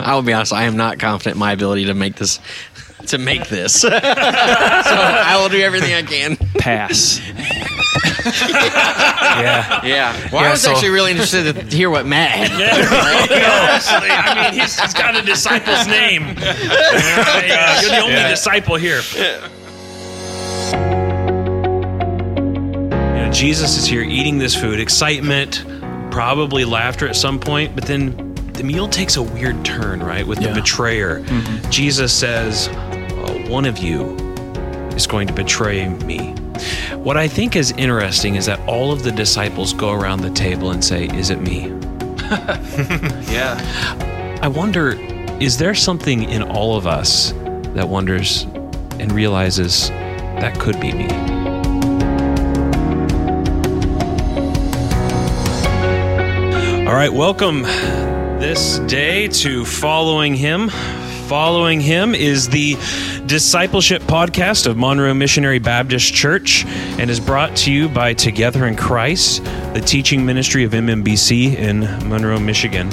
I will be honest. I am not confident in my ability to make this. To make this, so I will do everything I can. Pass. yeah. Yeah. Well, I was so- actually really interested to hear what Matt had. Honestly, I mean, he's, he's got a disciple's name. Yeah, You're the only disciple here. You know, Jesus is here eating this food, excitement, probably laughter at some point, but then the meal takes a weird turn, right? With the Yeah. betrayer. Jesus says, uh, One of you is going to betray me. What I think is interesting is that all of the disciples go around the table and say, Is it me? Yeah. I wonder, is there something in all of us that wonders and realizes that could be me? All right, welcome this day to Following Him. Following Him is the discipleship podcast of Monroe Missionary Baptist Church and is brought to you by Together in Christ, the teaching ministry of MMBC in Monroe, Michigan.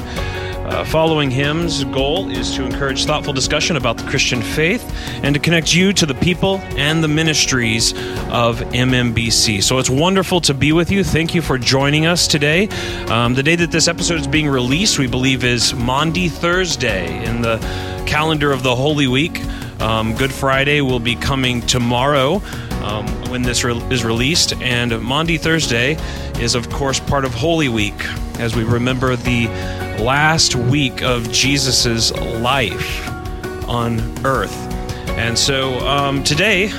Uh, following Him's goal is to encourage thoughtful discussion about the Christian faith and to connect you to the people and the ministries of MMBC. So it's wonderful to be with you. Thank you for joining us today. Um, the day that this episode is being released, we believe, is Maundy Thursday in the calendar of the Holy Week. Um, Good Friday will be coming tomorrow um, when this re- is released, and Maundy Thursday is, of course, part of Holy Week as we remember the last week of Jesus's life on earth. And so um, today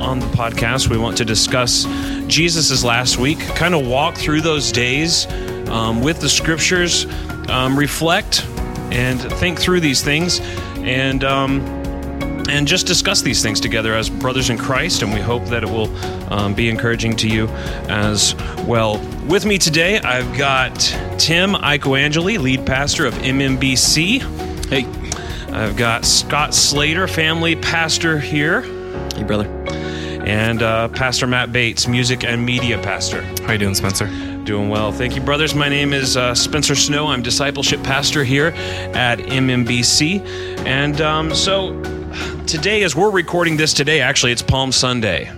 on the podcast, we want to discuss Jesus's last week, kind of walk through those days um, with the scriptures, um, reflect and think through these things, and um, and just discuss these things together as brothers in Christ. And we hope that it will um, be encouraging to you as well. With me today, I've got Tim Icoangeli, lead pastor of MMBC. Hey, I've got Scott Slater, family pastor here, hey, brother. and uh, Pastor Matt Bates, music and media pastor. How you doing, Spencer? Doing well. Thank you, brothers. My name is uh, Spencer Snow. I'm discipleship pastor here at MMBC. And um, so today, as we're recording this today, actually, it's Palm Sunday,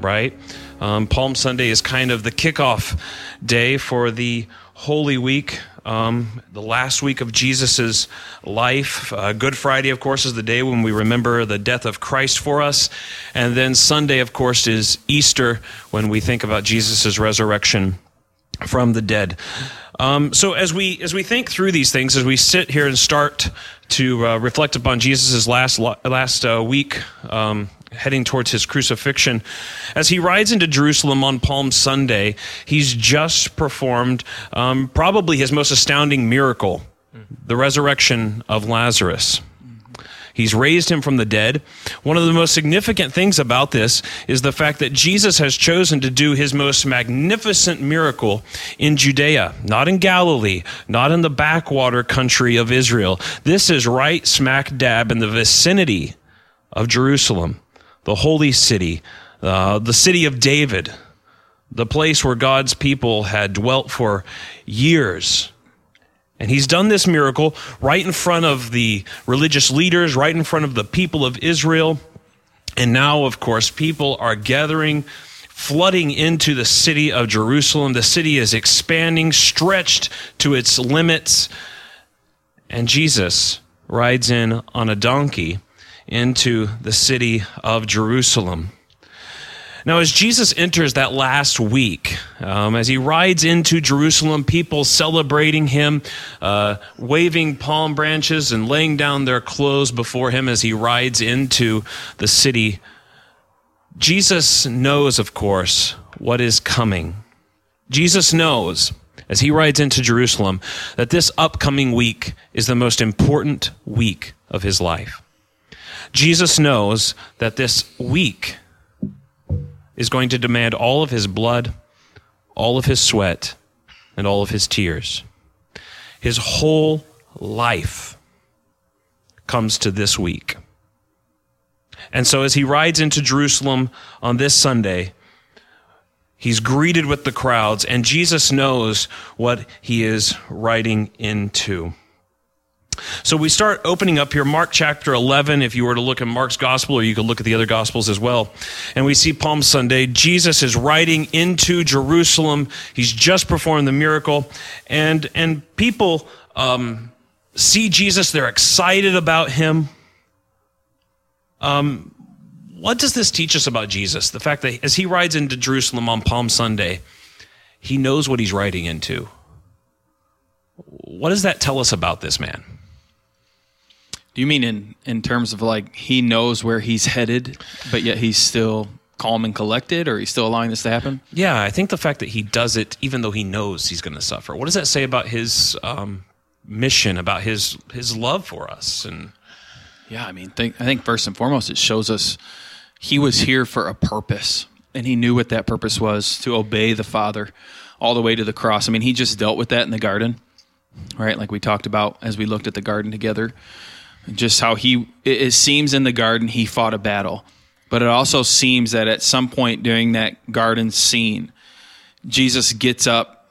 right? Um, Palm Sunday is kind of the kickoff day for the Holy Week, um, the last week of Jesus' life. Uh, Good Friday, of course, is the day when we remember the death of Christ for us. And then Sunday, of course, is Easter when we think about Jesus' resurrection from the dead. Um, so as we as we think through these things, as we sit here and start to uh, reflect upon Jesus' last last uh, week, um, heading towards his crucifixion, as he rides into Jerusalem on Palm Sunday, he's just performed um, probably his most astounding miracle, the resurrection of Lazarus. He's raised him from the dead. One of the most significant things about this is the fact that Jesus has chosen to do his most magnificent miracle in Judea, not in Galilee, not in the backwater country of Israel. This is right smack dab in the vicinity of Jerusalem, the holy city, uh, the city of David, the place where God's people had dwelt for years. And he's done this miracle right in front of the religious leaders, right in front of the people of Israel. And now, of course, people are gathering, flooding into the city of Jerusalem. The city is expanding, stretched to its limits. And Jesus rides in on a donkey into the city of Jerusalem. Now, as Jesus enters that last week, um, as he rides into Jerusalem, people celebrating him, uh, waving palm branches and laying down their clothes before him as he rides into the city, Jesus knows, of course, what is coming. Jesus knows, as he rides into Jerusalem, that this upcoming week is the most important week of his life. Jesus knows that this week is going to demand all of his blood, all of his sweat, and all of his tears. His whole life comes to this week. And so, as he rides into Jerusalem on this Sunday, he's greeted with the crowds, and Jesus knows what he is riding into. So we start opening up here, Mark chapter 11. If you were to look at Mark's gospel, or you could look at the other gospels as well. And we see Palm Sunday. Jesus is riding into Jerusalem. He's just performed the miracle. And, and people um, see Jesus. They're excited about him. Um, what does this teach us about Jesus? The fact that as he rides into Jerusalem on Palm Sunday, he knows what he's riding into. What does that tell us about this man? Do you mean in in terms of like he knows where he's headed, but yet he's still calm and collected, or he's still allowing this to happen? Yeah, I think the fact that he does it, even though he knows he's going to suffer, what does that say about his um, mission, about his his love for us? And Yeah, I mean, think, I think first and foremost, it shows us he was here for a purpose, and he knew what that purpose was to obey the Father all the way to the cross. I mean, he just dealt with that in the garden, right? Like we talked about as we looked at the garden together. Just how he, it, seems in the garden, he fought a battle. But it also seems that at some point during that garden scene, Jesus gets up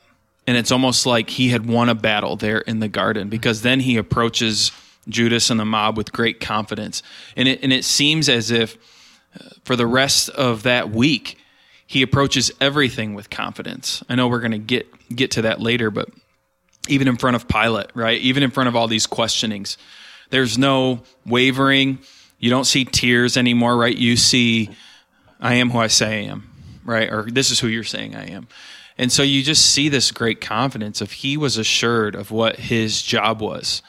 and it's almost like he had won a battle there in the garden because then he approaches Judas and the mob with great confidence. And it, and it seems as if uh, for the rest of that week, he approaches everything with confidence. I know we're going to get get to that later, but even in front of Pilate, right? Even in front of all these questionings, there's no wavering. You don't see tears anymore, right? You see, I am who I say I am, right? Or this is who you're saying I am. And so you just see this great confidence of he was assured of what his job was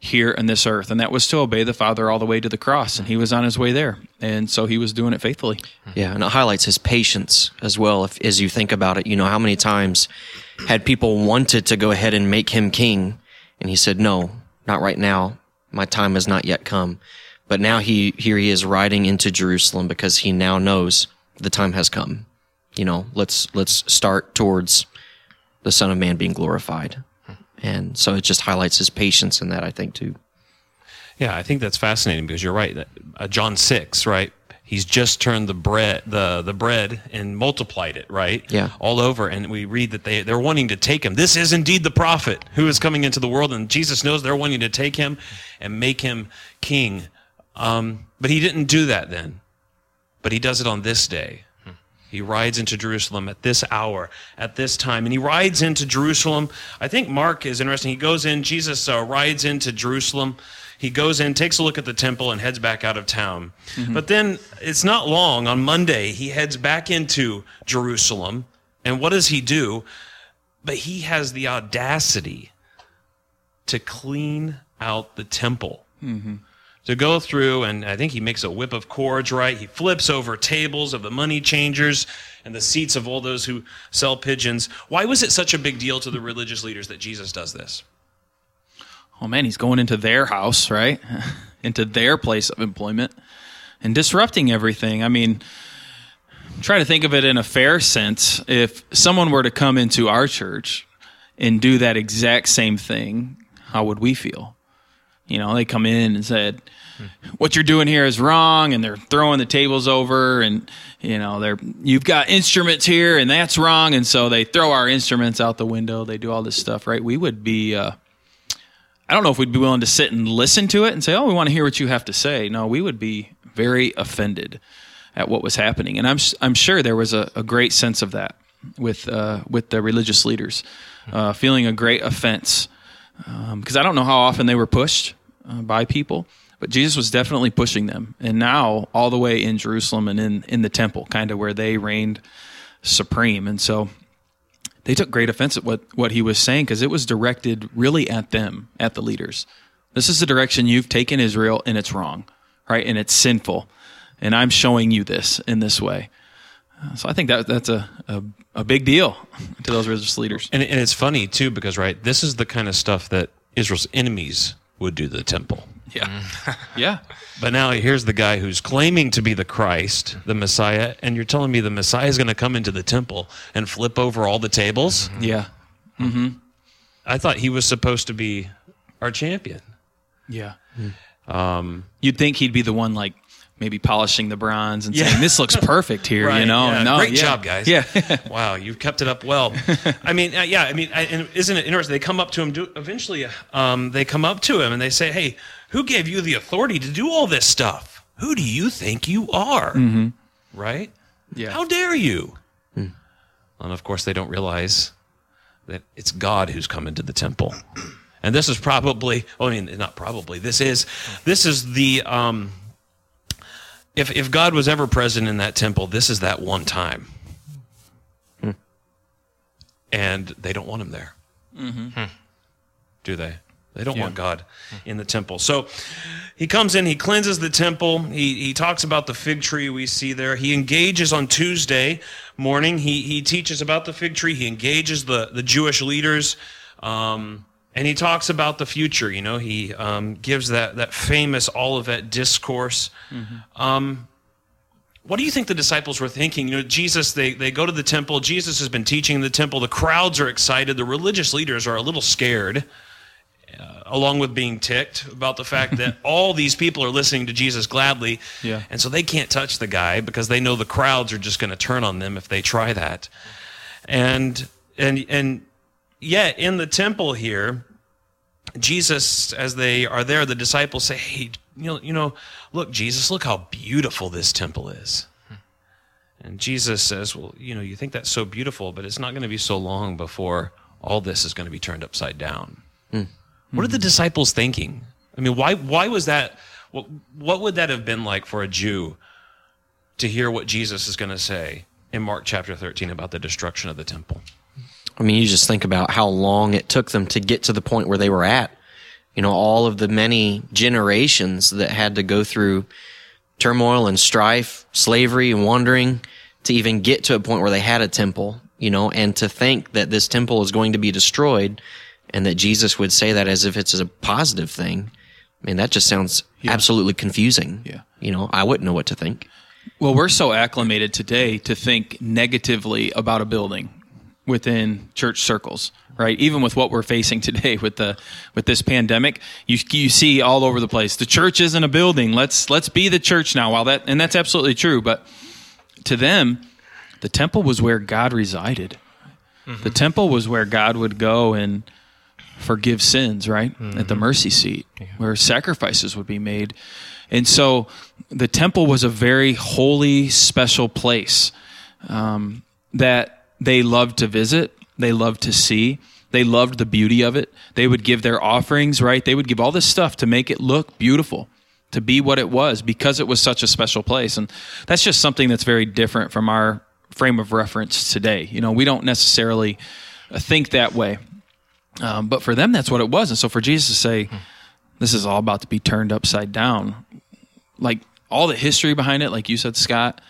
here on this earth, and that was to obey the Father all the way to the cross. And he was on his way there. And so he was doing it faithfully. Yeah, and it highlights his patience as well. If, as you think about it, you know how many times had people wanted to go ahead and make him king, and he said, "No, not right now. My time has not yet come." But now he here he is riding into Jerusalem because he now knows the time has come. You know, let's let's start towards the Son of Man being glorified, and so it just highlights his patience in that. I think too. yeah, I think that's fascinating because you're right. Uh, John six, right? He's just turned the bread the the bread and multiplied it, right? Yeah. all over. And we read that they they're wanting to take him. This is indeed the prophet who is coming into the world, and Jesus knows they're wanting to take him and make him king. Um, but he didn't do that then. But he does it on this day. He rides into Jerusalem at this hour, at this time. And he rides into Jerusalem. I think Mark is interesting. He goes in, Jesus uh, rides into Jerusalem. He goes in, takes a look at the temple, and heads back out of town. Mm-hmm. But then it's not long. On Monday, he heads back into Jerusalem. And what does he do? But he has the audacity to clean out the temple mm-hmm. to go through and I think he makes a whip of cords, right? He flips over tables of the money changers and the seats of all those who sell pigeons. Why was it such a big deal to the religious leaders that Jesus does this? Oh man, he's going into their house, right? into their place of employment and disrupting everything. I mean, try to think of it in a fair sense. If someone were to come into our church and do that exact same thing, how would we feel? You know, they come in and said, "What you're doing here is wrong," and they're throwing the tables over, and you know, they're you've got instruments here, and that's wrong, and so they throw our instruments out the window. They do all this stuff, right? We would be. Uh, I don't know if we'd be willing to sit and listen to it and say, "Oh, we want to hear what you have to say." No, we would be very offended at what was happening, and I'm I'm sure there was a, a great sense of that with uh, with the religious leaders, uh, feeling a great offense because I don't know how often they were pushed uh, by people, but Jesus was definitely pushing them, and now all the way in Jerusalem and in in the temple, kind of where they reigned supreme, and so they took great offense at what what he was saying because it was directed really at them, at the leaders. This is the direction you've taken Israel, and it's wrong, right? And it's sinful, and I'm showing you this in this way. So I think that that's a, a, a big deal to those religious leaders. And, and it's funny too because right, this is the kind of stuff that Israel's enemies would do to the temple. Yeah, yeah. But now here's the guy who's claiming to be the Christ, the Messiah, and you're telling me the Messiah is going to come into the temple and flip over all the tables? Yeah. I thought he was supposed to be our champion. Yeah. Um, You'd think he'd be the one like maybe polishing the bronze and Yeah. saying this looks perfect here. Right, you know, yeah. no, great yeah. job, guys. Yeah, wow, you've kept it up well. I mean, uh, yeah, I mean, I, and isn't it interesting? They come up to him. Do, eventually, um, they come up to him and they say, "Hey, who gave you the authority to do all this stuff? Who do you think you are? Mm-hmm. Right? yeah. How dare you?" Hmm. And of course, they don't realize that it's God who's come into the temple. And this is probably, I mean, not probably. This is, this is the, um, if if God was ever present in that temple, this is that one time. Hmm. And they don't want him there, mm-hmm. hmm. do they? They don't want God in the temple. So he comes in, he cleanses the temple. He, he talks about the fig tree we see there. He engages on Tuesday morning. He, he teaches about the fig tree. He engages the, the Jewish leaders. Um, and he talks about the future. You know, he um, gives that, that famous Olivet discourse. Um, what do you think the disciples were thinking? You know, Jesus, they, they go to the temple. Jesus has been teaching in the temple. The crowds are excited. The religious leaders are a little scared Uh, along with being ticked about the fact that all these people are listening to Jesus gladly. Yeah. And so they can't touch the guy because they know the crowds are just going to turn on them if they try that. And and and yet in the temple here, Jesus, as they are there, the disciples say, Hey, you know, you know, look, Jesus, look how beautiful this temple is. And Jesus says, Well, you know, you think that's so beautiful, but it's not going to be so long before all this is going to be turned upside down. Hmm. What are the hmm. disciples thinking? I mean, why why was that? What what would that have been like for a Jew to hear what Jesus is going to say in Mark chapter thirteen about the destruction of the temple? I mean, you just think about how long it took them to get to the point where they were at. You know, all of the many generations that had to go through turmoil and strife, slavery and wandering to even get to a point where they had a temple, you know, and to think that this temple is going to be destroyed and that Jesus would say that as if it's a positive thing. I mean, that just sounds absolutely confusing. Yeah. You know, I wouldn't know what to think. Well, we're so acclimated today to think negatively about a building within church circles, right? Even with what we're facing today with the with this pandemic, you you see all over the place. The church isn't a building. Let's let's be the church now. While that and that's absolutely true, but to them, the temple was where God resided. Mm-hmm. The temple was where God would go and forgive sins, right? At the mercy seat, where sacrifices would be made. And so the temple was a very holy, special place um, that they loved to visit, they loved to see. They loved the beauty of it. They would give their offerings, right? They would give all this stuff to make it look beautiful, to be what it was because it was such a special place. And that's just something that's very different from our frame of reference today. You know, we don't necessarily think that way. Um, but for them, that's what it was. And so for Jesus to say, this is all about to be turned upside down, like all the history behind it, like you said, Scott,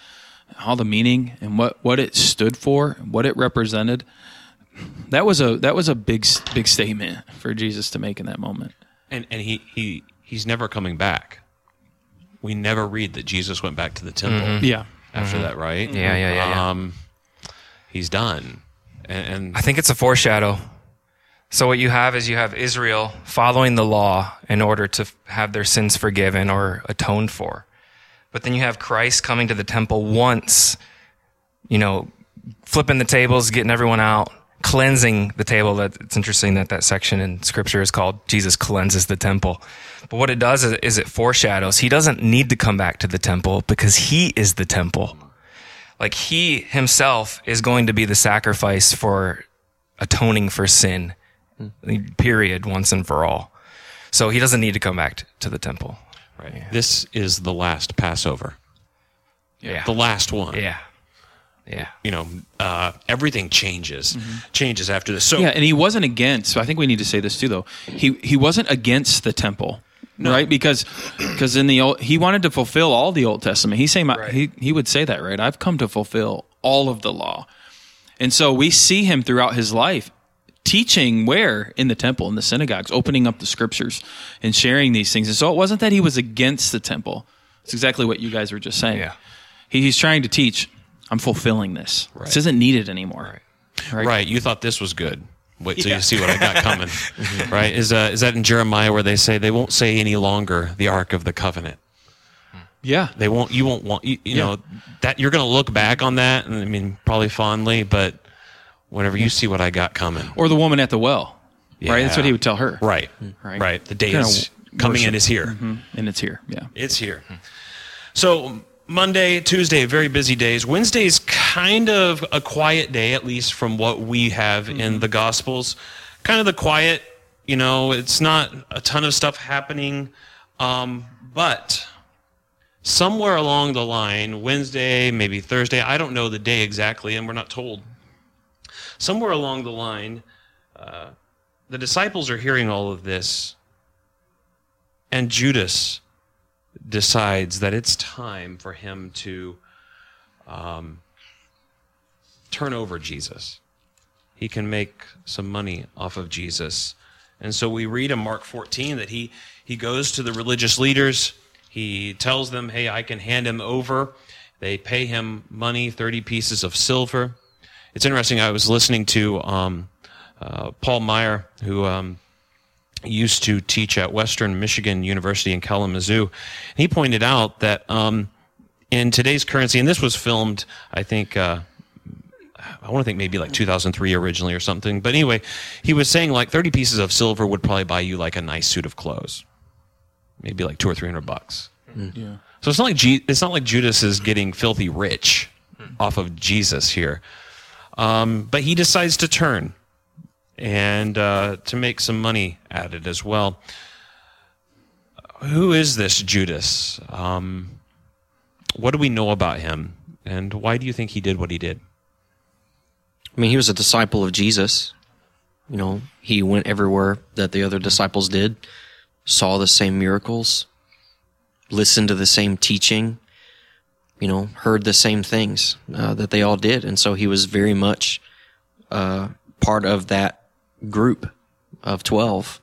all the meaning and what, what it stood for, what it represented. That was a that was a big big statement for Jesus to make in that moment. And and he he he's never coming back. We never read that Jesus went back to the temple Yeah. after that, right? Yeah, yeah, yeah, yeah. Um, he's done, and, and I think it's a foreshadow. So what you have is you have Israel following the law in order to have their sins forgiven or atoned for. But then you have Christ coming to the temple once, you know, flipping the tables, getting everyone out, cleansing the table. That it's interesting that that section in scripture is called Jesus cleanses the temple. But what it does is, is it foreshadows. He doesn't need to come back to the temple because he is the temple. Like he himself is going to be the sacrifice for atoning for sin, period, once and for all. So he doesn't need to come back t- to the temple. right. This is the last Passover, Yeah. the last one. Yeah. Yeah. You know, uh, everything changes, changes after this. So Yeah, and he wasn't against. So I think we need to say this too, though. He he wasn't against the temple, right? Because because in the old, he wanted to fulfill all the Old Testament. He's saying he he would say that, right? I've come to fulfill all of the law, and so we see him throughout his life teaching where in the temple in the synagogues opening up the scriptures and sharing these things and so it wasn't that he was against the temple it's exactly what you guys were just saying Yeah. he, he's trying to teach i'm fulfilling this this isn't needed anymore right, right, you thought this was good. Wait till you see what I got coming. right? Is uh, is that in Jeremiah where they say they won't say any longer the Ark of the Covenant? Yeah. They won't. You won't want. You, you Yeah. know that you're going to look back on that, and I mean probably fondly, but whenever you see what I got coming, Or the woman at the well. Right? That's what he would tell her. right, Right. right, The day is coming and worship. is here. And it's here. Yeah. It's here. So Monday, Tuesday, very busy days. Wednesday's kind of a quiet day, at least from what we have in the Gospels. Kind of the quiet, you know, it's not a ton of stuff happening. Um, but somewhere along the line, Wednesday, maybe Thursday, I don't know the day exactly, and we're not told. Somewhere along the line, uh, the disciples are hearing all of this, and Judas decides that it's time for him to um, turn over Jesus. He can make some money off of Jesus. And so we read in Mark 14 that he, he goes to the religious leaders. He tells them, hey, I can hand him over. They pay him money, 30 pieces of silver. It's interesting. I was listening to um, uh, Paul Maier, who um, used to teach at Western Michigan University in Kalamazoo. He pointed out that um, in today's currency, and this was filmed, I think, uh, I want to think maybe like 2003 originally or something. But anyway, he was saying like 30 pieces of silver would probably buy you like a nice suit of clothes, maybe like two or three hundred bucks. Yeah. So it's not like G- it's not like Judas is getting filthy rich off of Jesus here, um, but he decides to turn and uh, to make some money at it as well. Who is this Judas? Um, what do we know about him, and why do you think he did what he did? I mean, he was a disciple of Jesus. You know, he went everywhere that the other disciples did, saw the same miracles, listened to the same teaching, you know, heard the same things uh, that they all did. And so he was very much uh, part of that group of 12.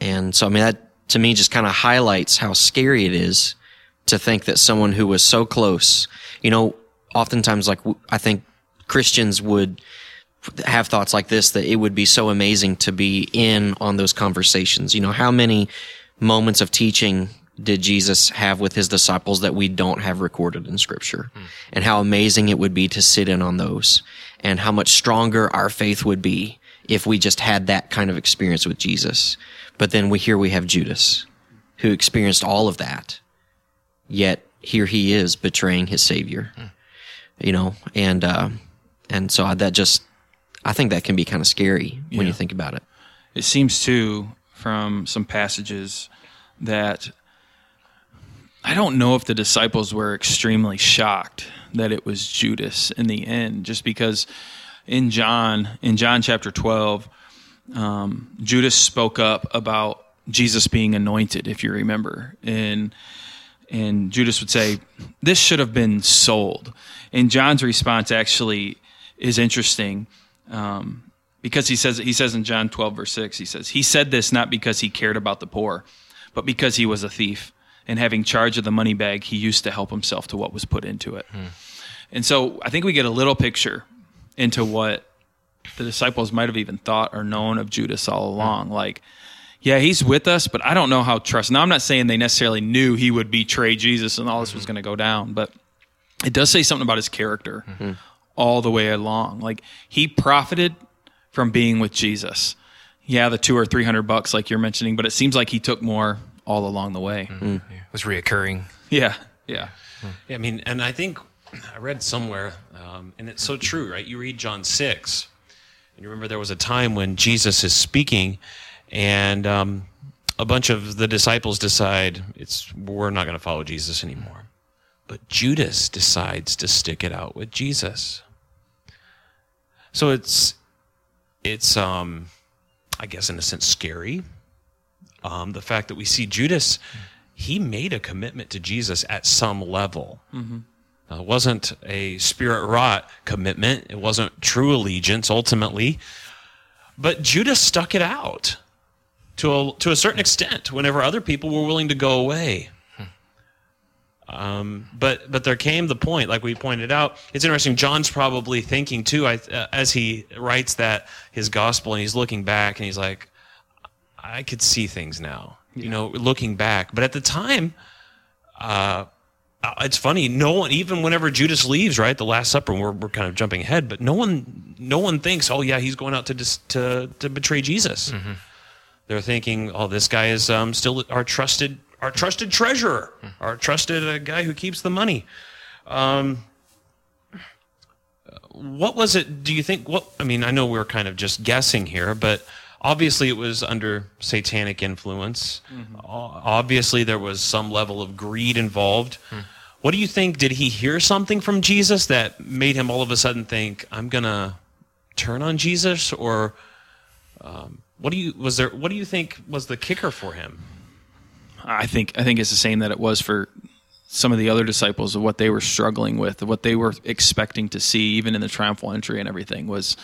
And so, I mean, that to me just kind of highlights how scary it is to think that someone who was so close, you know, oftentimes, like, I think Christians would have thoughts like this that it would be so amazing to be in on those conversations. You know, how many moments of teaching did Jesus have with his disciples that we don't have recorded in scripture? And how amazing it would be to sit in on those and how much stronger our faith would be if we just had that kind of experience with Jesus. But then we here we have Judas who experienced all of that. Yet here he is betraying his savior. You know, and uh and so I, that just I think that can be kind of scary when you think about it. It seems too from some passages that I don't know if the disciples were extremely shocked that it was Judas in the end, just because in John, in John chapter 12, um, Judas spoke up about Jesus being anointed, if you remember. And and Judas would say, This should have been sold. And John's response actually is interesting um, because he says he says in John 12 verse 6 he says he said this not because he cared about the poor but because he was a thief and having charge of the money bag he used to help himself to what was put into it. Hmm. And so I think we get a little picture into what the disciples might have even thought or known of Judas all hmm. along. Like yeah he's with us but I don't know how trust now I'm not saying they necessarily knew he would betray Jesus and all this was hmm. going to go down but it does say something about his character all the way along. Like he profited from being with Jesus. Yeah, the two or three hundred bucks, like you're mentioning, but it seems like he took more all along the way. It was reoccurring. Yeah, yeah, Yeah, I mean, and I think I read somewhere, um, and it's so true, right? You read John 6, and you remember there was a time when Jesus is speaking, and um, a bunch of the disciples decide it's we're not going to follow Jesus anymore. But Judas decides to stick it out with Jesus. So it's it's um I guess in a sense scary. Um, the fact that we see Judas, he made a commitment to Jesus at some level. Uh, it wasn't a spirit wrought commitment. It wasn't true allegiance ultimately. But Judas stuck it out to a, to a certain extent whenever other people were willing to go away. Um, but but there came the point, like we pointed out. It's interesting. John's probably thinking too, I, uh, as he writes that his gospel, and he's looking back, and he's like, I could see things now. You know, looking back. But at the time, uh, it's funny. No one, even whenever Judas leaves, right, the Last Supper, we're, we're kind of jumping ahead, but no one, no one thinks, oh yeah, he's going out to dis, to to betray Jesus. They're thinking, oh, this guy is um, still our trusted our trusted treasurer, our trusted uh, guy who keeps the money. Um, what was it? Do you think? What I mean, I know we're kind of just guessing here, but obviously it was under satanic influence. Mm-hmm. O- Obviously, there was some level of greed involved. Hmm. What do you think? Did he hear something from Jesus that made him all of a sudden think, "I'm gonna turn on Jesus"? Or um, what do you was there? What do you think was the kicker for him? I think I think it's the same that it was for some of the other disciples of what they were struggling with, what they were expecting to see, even in the triumphal entry and everything, was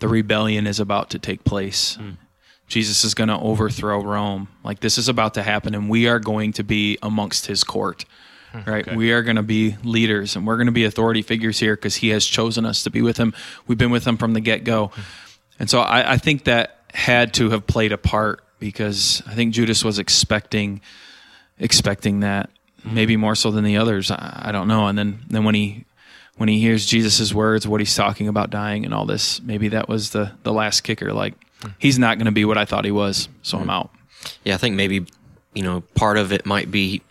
the rebellion is about to take place. Hmm. Jesus is going to overthrow Rome. Like this is about to happen, and we are going to be amongst his court. Hmm, right, we are going to be leaders, and we're going to be authority figures here because he has chosen us to be with him. We've been with him from the get go, hmm. and so I, I think that had to have played a part because I think Judas was expecting expecting that hmm. maybe more so than the others I, I don't know and then then when he when he hears Jesus' words what he's talking about dying and all this maybe that was the the last kicker like he's not going to be what I thought he was so I'm mm-hmm. out Yeah, I think maybe, you know, part of it might be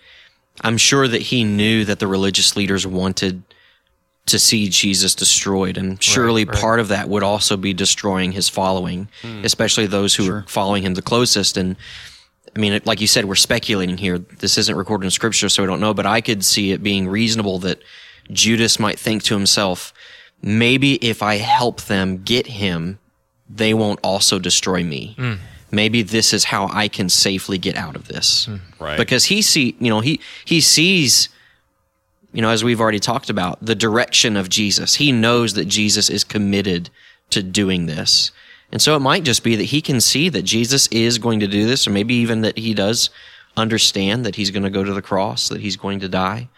I'm sure that he knew that the religious leaders wanted to see Jesus destroyed. And surely part of that would also be destroying his following, hmm. especially those who are following him the closest. And I mean, like you said, we're speculating here. This isn't recorded in scripture, so we don't know, but I could see it being reasonable that Judas might think to himself, maybe if I help them get him, they won't also destroy me. Mm. Maybe this is how I can safely get out of this. Mm. Right. Because he see, you know, he he sees you know, as we've already talked about, the direction of Jesus. He knows that Jesus is committed to doing this. And so it might just be that he can see that Jesus is going to do this, or maybe even that he does understand that he's going to go to the cross, that he's going to die,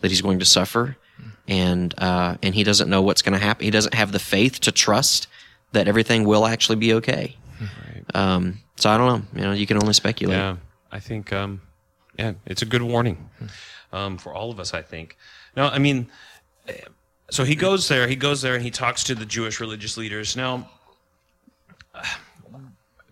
that he's going to suffer, mm. and uh, and he doesn't know what's going to happen. He doesn't have the faith to trust that everything will actually be okay. Um, so I don't know. You know, you can only speculate. Yeah, I think, um, yeah, it's a good warning um, for all of us. I think. Now, I mean, so he goes there. He goes there and he talks to the Jewish religious leaders. Now,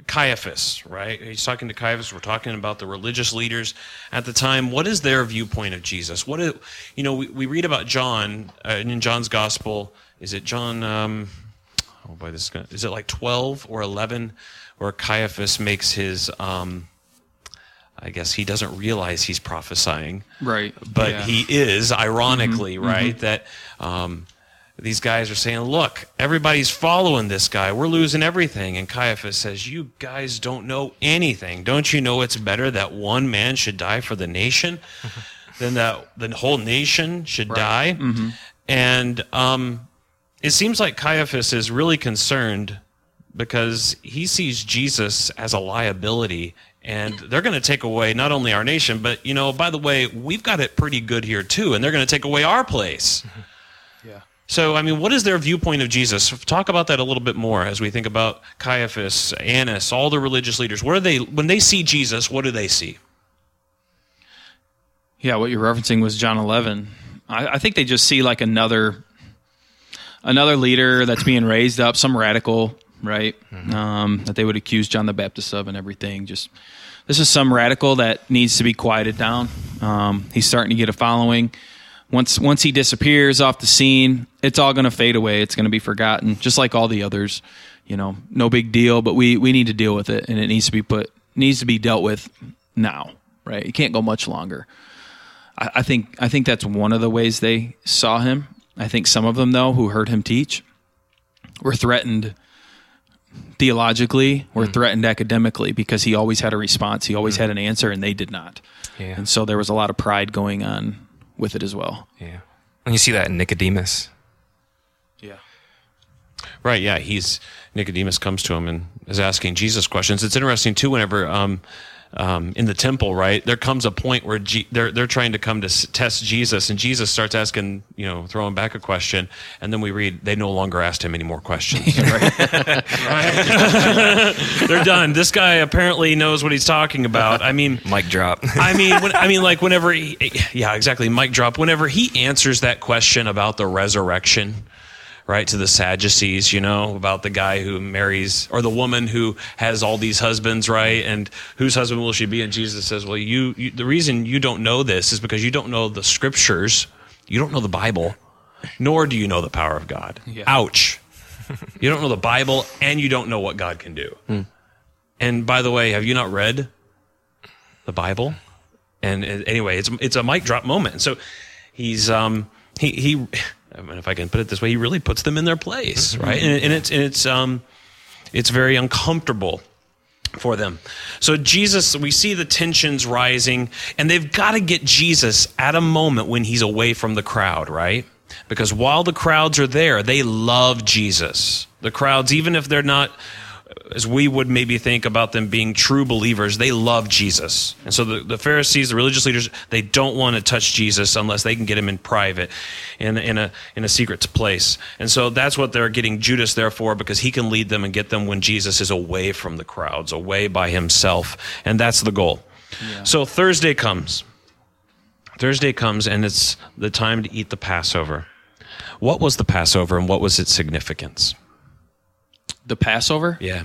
Caiaphas, right? He's talking to Caiaphas. We're talking about the religious leaders at the time. What is their viewpoint of Jesus? What is, you know, we, we read about John uh, in John's gospel. Is it John? Um, oh boy, this is, gonna, is it like twelve or eleven, where Caiaphas makes his. Um, I guess he doesn't realize he's prophesying, right. but Yeah. he is ironically right that um, these guys are saying look everybody's following this guy. We're losing everything. And caiaphas says you guys don't know anything. Don't you know it's better that one man should die for the nation than that the whole nation should die? And um, it seems like caiaphas is really concerned because he sees Jesus as a liability and they're going to take away not only our nation but you know by the way we've got it pretty good here too and they're going to take away our place. yeah So I mean what is their viewpoint of Jesus? Talk about that a little bit more as we think about Caiaphas, Annas, all the religious leaders. What are they when they see Jesus, what do they see? Yeah, what you're referencing was John 11. I, I think they just see like another another leader that's being raised up, some radical, right? Um, that they would accuse John the Baptist of and everything. Just this is some radical that needs to be quieted down. Um, he's starting to get a following. Once once he disappears off the scene, it's all going to fade away. It's going to be forgotten, just like all the others. You know, no big deal. But we we need to deal with it, and it needs to be put needs to be dealt with now. Right? It can't go much longer. I, I think I think that's one of the ways they saw him. I think some of them though who heard him teach were threatened theologically, were threatened academically because he always had a response, he always had an answer, and they did not. Yeah. And so there was a lot of pride going on with it as well. Yeah. And you see that in Nicodemus. Yeah. Right, yeah, he's Nicodemus comes to him and is asking Jesus questions. It's interesting too whenever um, um, in the temple, right? There comes a point where G- they're they're trying to come to s- test Jesus, and Jesus starts asking, you know, throwing back a question, and then we read they no longer asked him any more questions. they're done. This guy apparently knows what he's talking about. I mean, Mic drop. I mean, when, I mean, like whenever, he, yeah, exactly. Mic drop. Whenever he answers that question about the resurrection, right, to the Sadducees, you know, about the guy who marries or the woman who has all these husbands, right, and whose husband will she be? And Jesus says, well, you, you the reason you don't know this is because you don't know the scriptures, you don't know the Bible, nor do you know the power of God. Ouch. you don't know the Bible, and you don't know what God can do. And by the way, have you not read the Bible? And uh, anyway, it's it's a mic drop moment. So he's um he he I mean, if I can put it this way, he really puts them in their place, right? And, and it's and it's um it's very uncomfortable for them. So Jesus, we see the tensions rising, and they've got to get Jesus at a moment when he's away from the crowd, right? Because while the crowds are there, they love Jesus. The crowds, even if they're not as we would maybe think about them being true believers, they love Jesus. And so the, the Pharisees, the religious leaders, they don't want to touch Jesus unless they can get him in private, in, in, a, in a secret place. And so that's what they're getting Judas there for, because he can lead them and get them when Jesus is away from the crowds, away by himself. And that's the goal. So Thursday comes. Thursday comes, and it's the time to eat the Passover. What was the Passover and what was its significance? The Passover? Yeah.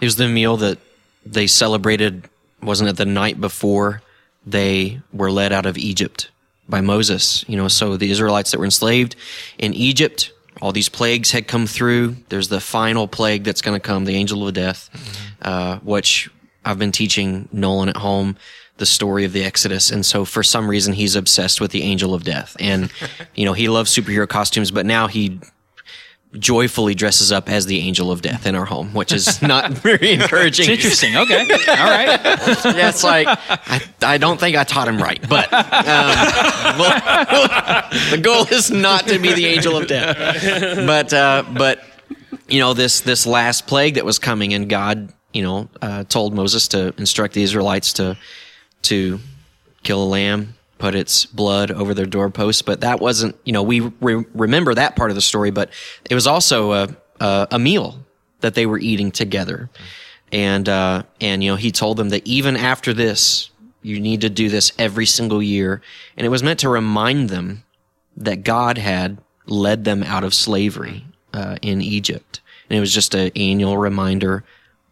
It was the meal that they celebrated, wasn't it the night before they were led out of Egypt by Moses? You know, so the Israelites that were enslaved in Egypt, all these plagues had come through. There's the final plague that's going to come, the angel of death, uh, which I've been teaching Nolan at home the story of the Exodus. And so for some reason, he's obsessed with the angel of death. And, you know, he loves superhero costumes, but now he joyfully dresses up as the angel of death in our home, which is not very encouraging. It's interesting. Okay. All right. Yeah, it's like I, I don't think I taught him right, but um, well, the goal is not to be the angel of death. But uh, but you know this this last plague that was coming, and God you know uh, told Moses to instruct the Israelites to to kill a lamb, put its blood over their doorposts. But that wasn't you know we re- remember that part of the story, but it was also a a, a meal that they were eating together. And uh, and you know he told them that even after this you need to do this every single year. And it was meant to remind them that god had led them out of slavery uh, in egypt. And it was just an annual reminder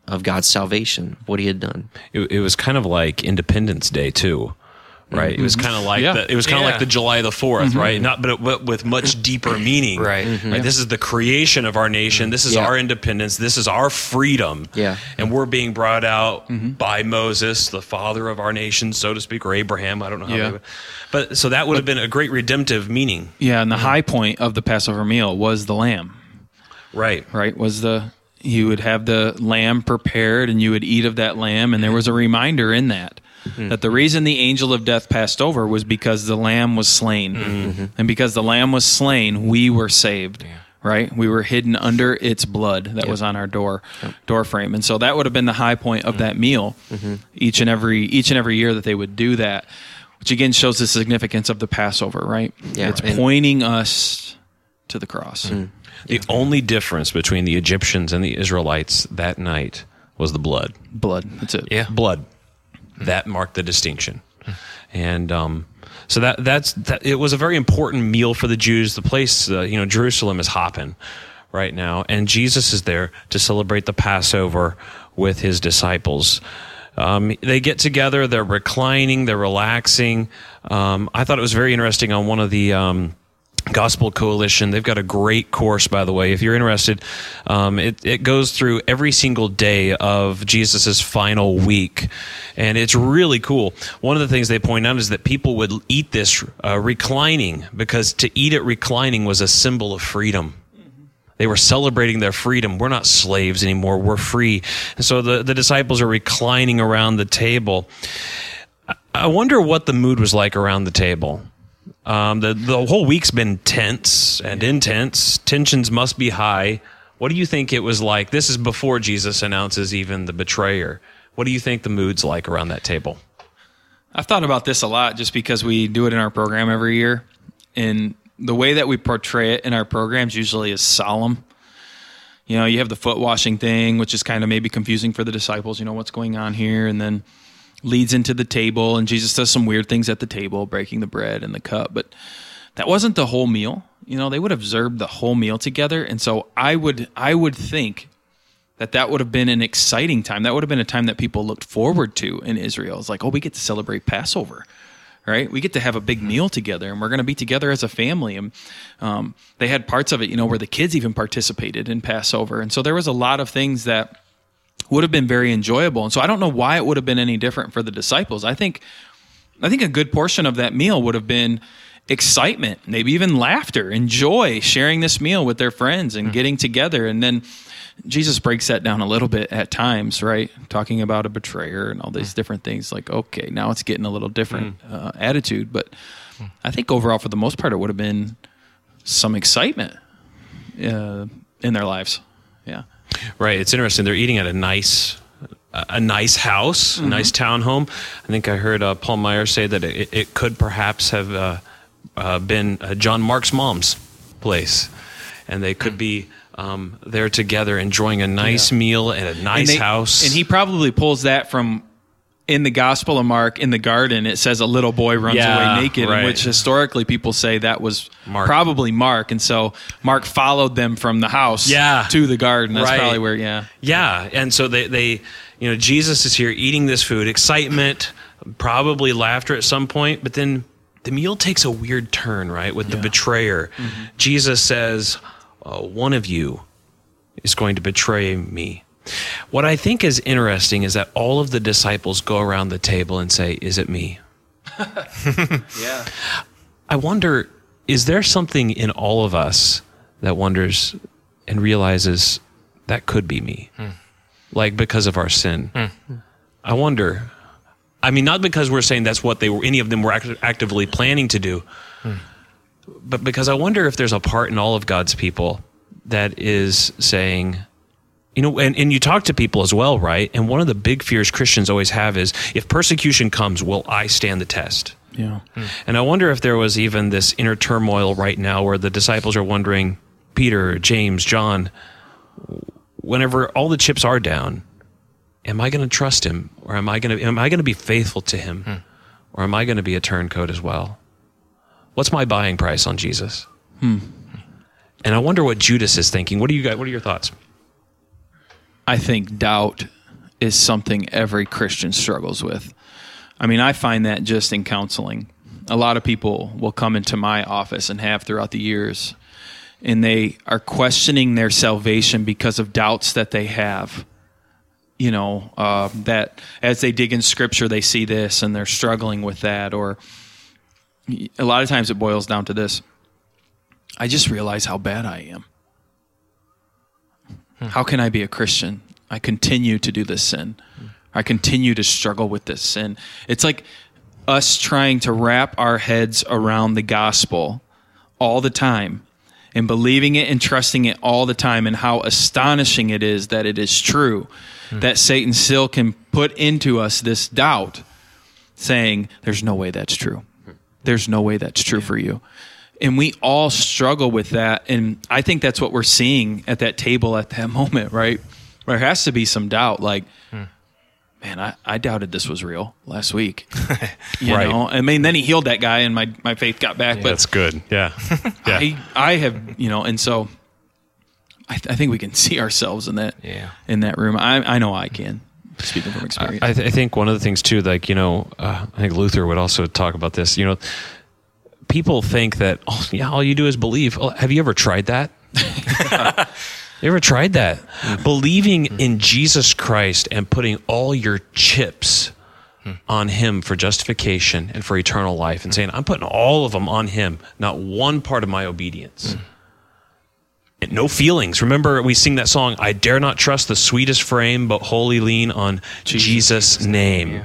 of god's salvation what he had done. It, it was kind of like Independence Day too, right? It was mm-hmm. kind of like Yeah. the, it was kind of Yeah. like the July the 4th mm-hmm. right? Not but, but with much mm-hmm. deeper meaning, Right. Right. This is the creation of our nation. This is Yeah. our independence. This is our freedom. Yeah. and we're being brought out by Moses, the father of our nation, so to speak, or Abraham. I don't know how. Yeah. they- but so that would have been a great redemptive meaning, Yeah, and the high point of the Passover meal was the lamb, right? right? Was the you would have the lamb prepared and you would eat of that lamb and there was a reminder in that Mm-hmm. that the reason the angel of death passed over was because the lamb was slain. Mm-hmm. Mm-hmm. And because the lamb was slain, we were saved. Right? We were hidden under its blood that was on our door door frame. And so that would have been the high point of that meal each and every each and every year that they would do that. Which again shows the significance of the Passover, right? Yeah, It's and- pointing us to the cross. The only difference between the Egyptians and the Israelites that night was the blood. Blood. That's it. Yeah. blood. That marked the distinction, and um, so that that's that. It was a very important meal for the Jews. The place, uh, you know, Jerusalem is hopping right now, and Jesus is there to celebrate the Passover with his disciples. Um, they get together. They're reclining. They're relaxing. Um, I thought it was very interesting on one of the. Gospel Coalition. They've got a great course, by the way. If you're interested, um, it, it goes through every single day of Jesus's final week, and it's really cool. One of the things they point out is that people would eat this uh, reclining because to eat it reclining was a symbol of freedom. They were celebrating their freedom. We're not slaves anymore. We're free. And so the, the disciples are reclining around the table. I wonder what the mood was like around the table. Um, the the whole week's been tense and intense. Tensions must be high. What do you think it was like? This is before Jesus announces even the betrayer. What do you think the mood's like around that table? I've thought about this a lot just because we do it in our program every year. And the way that we portray it in our programs usually is solemn. You know, you have the foot washing thing, which is kind of maybe confusing for the disciples, you know, what's going on here. And then leads into the table, and Jesus does some weird things at the table, breaking the bread and the cup. But that wasn't the whole meal. You know, they would have observed the whole meal together. And so I would, I would think that that would have been an exciting time. That would have been a time that people looked forward to in Israel. It's like, oh, we get to celebrate Passover, right? We get to have a big meal together, and we're going to be together as a family. And um, they had parts of it, you know, where the kids even participated in Passover, and so there was a lot of things that would have been very enjoyable. And so I don't know why it would have been any different for the disciples. I think, I think a good portion of that meal would have been excitement, maybe even laughter and joy, sharing this meal with their friends and getting together, and then Jesus breaks that down a little bit at times, right? Talking about a betrayer and all these different things. Like, okay, now it's getting a little different uh, attitude. But I think overall, for the most part, it would have been some excitement uh, in their lives. Yeah. Right. It's interesting. They're eating at a nice, a nice house, a nice townhome. I think I heard uh, Paul Maier say that it, it could perhaps have uh, uh, been uh, John Mark's mom's place, and they could be um, there together enjoying a nice meal at a nice and they- house. And he probably pulls that from in the Gospel of Mark in the garden. It says a little boy runs Yeah, away naked, right. which historically people say that was Mark. probably Mark, and so Mark followed them from the house Yeah. to the garden. That's Right. probably where, yeah. Yeah, and so they, they, you know, Jesus is here eating this food, excitement, probably laughter at some point, but then the meal takes a weird turn, right? With the betrayer, Jesus says, uh, "One of you is going to betray me." What I think is interesting is that all of the disciples go around the table and say, "Is it me?" Yeah. I wonder, is there something in all of us that wonders and realizes that could be me? Hmm. Like because of our sin. Hmm. I wonder. I mean, not because we're saying that's what they were, any of them were act- actively planning to do, hmm. but because I wonder if there's a part in all of God's people that is saying, you know, and, and you talk to people as well, right? And one of the big fears Christians always have is if persecution comes, will I stand the test? Yeah. And I wonder if there was even this inner turmoil right now where the disciples are wondering, Peter, James, John, whenever all the chips are down, am I going to trust him or am I going to am I going to be faithful to him or am I going to be a turncoat as well? What's my buying price on Jesus? Hmm. And I wonder what Judas is thinking. What do you got? What are your thoughts? I think doubt is something every Christian struggles with. I mean, I find that just in counseling. A lot of people will come into my office and have throughout the years, and they are questioning their salvation because of doubts that they have. You know, uh, that as they dig in scripture, they see this and they're struggling with that. Or a lot of times it boils down to this I just realize how bad I am. Hmm. How can I be a Christian? I continue to do this sin. I continue to struggle with this sin. It's like us trying to wrap our heads around the gospel all the time and believing it and trusting it all the time and how astonishing it is that it is true hmm. that Satan still can put into us this doubt saying there's no way that's true. Hmm. There's no way that's true for you. And we all struggle with that. And I think that's what we're seeing at that table at that moment, right? There has to be some doubt like, man, I, I doubted this was real last week. You Right. know, I mean, then he healed that guy and my, my faith got back. but that's good. Yeah. yeah. I, I have, you know, and so I, th- I think we can see ourselves in that, Yeah. in that room. I, I know I can, speaking from experience. I, th- I think one of the things too, like you know, uh, I think Luther would also talk about this. You know, people think that oh yeah, all you do is believe. Oh, have you ever tried that? you ever tried that? Believing in Jesus Christ and putting all your chips on Him for justification and for eternal life, and saying, "I'm putting all of them on Him, not one part of my obedience." And no feelings. Remember, we sing that song, I dare not trust the sweetest frame, but wholly lean on Jesus', name.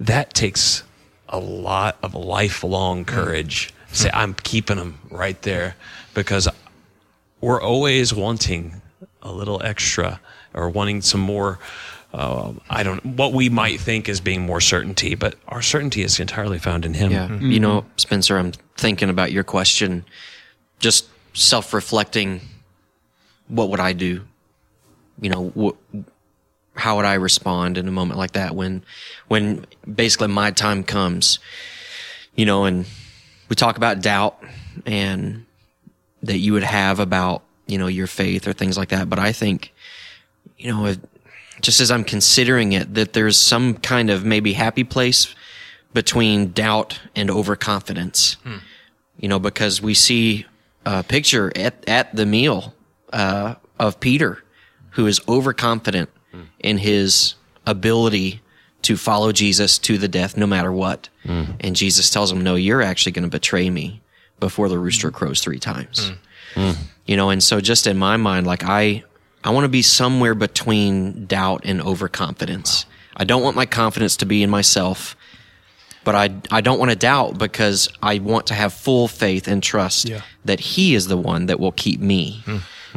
That takes a lot of lifelong courage. Say, I'm keeping them right there because we're always wanting a little extra or wanting some more uh, I don't what we might think as being more certainty, but our certainty is entirely found in Him. Yeah. You know, Spencer, I'm thinking about your question, just self reflecting. What would I do? You know, wh- how would I respond in a moment like that when, when basically my time comes, you know, and we talk about doubt and that you would have about, you know, your faith or things like that. But I think, you know, it, just as I'm considering it, that there's some kind of maybe happy place between doubt and overconfidence. You know, because we see a picture at, at the meal uh, of Peter, who is overconfident in his ability to follow Jesus to the death, no matter what. Mm. And Jesus tells him, "No, you're actually going to betray me before the rooster crows three times." Mm. Mm. You know, and so just in my mind, like I, I want to be somewhere between doubt and overconfidence. I don't want my confidence to be in myself, but I, I don't want to doubt because I want to have full faith and trust Yeah. that He is the one that will keep me.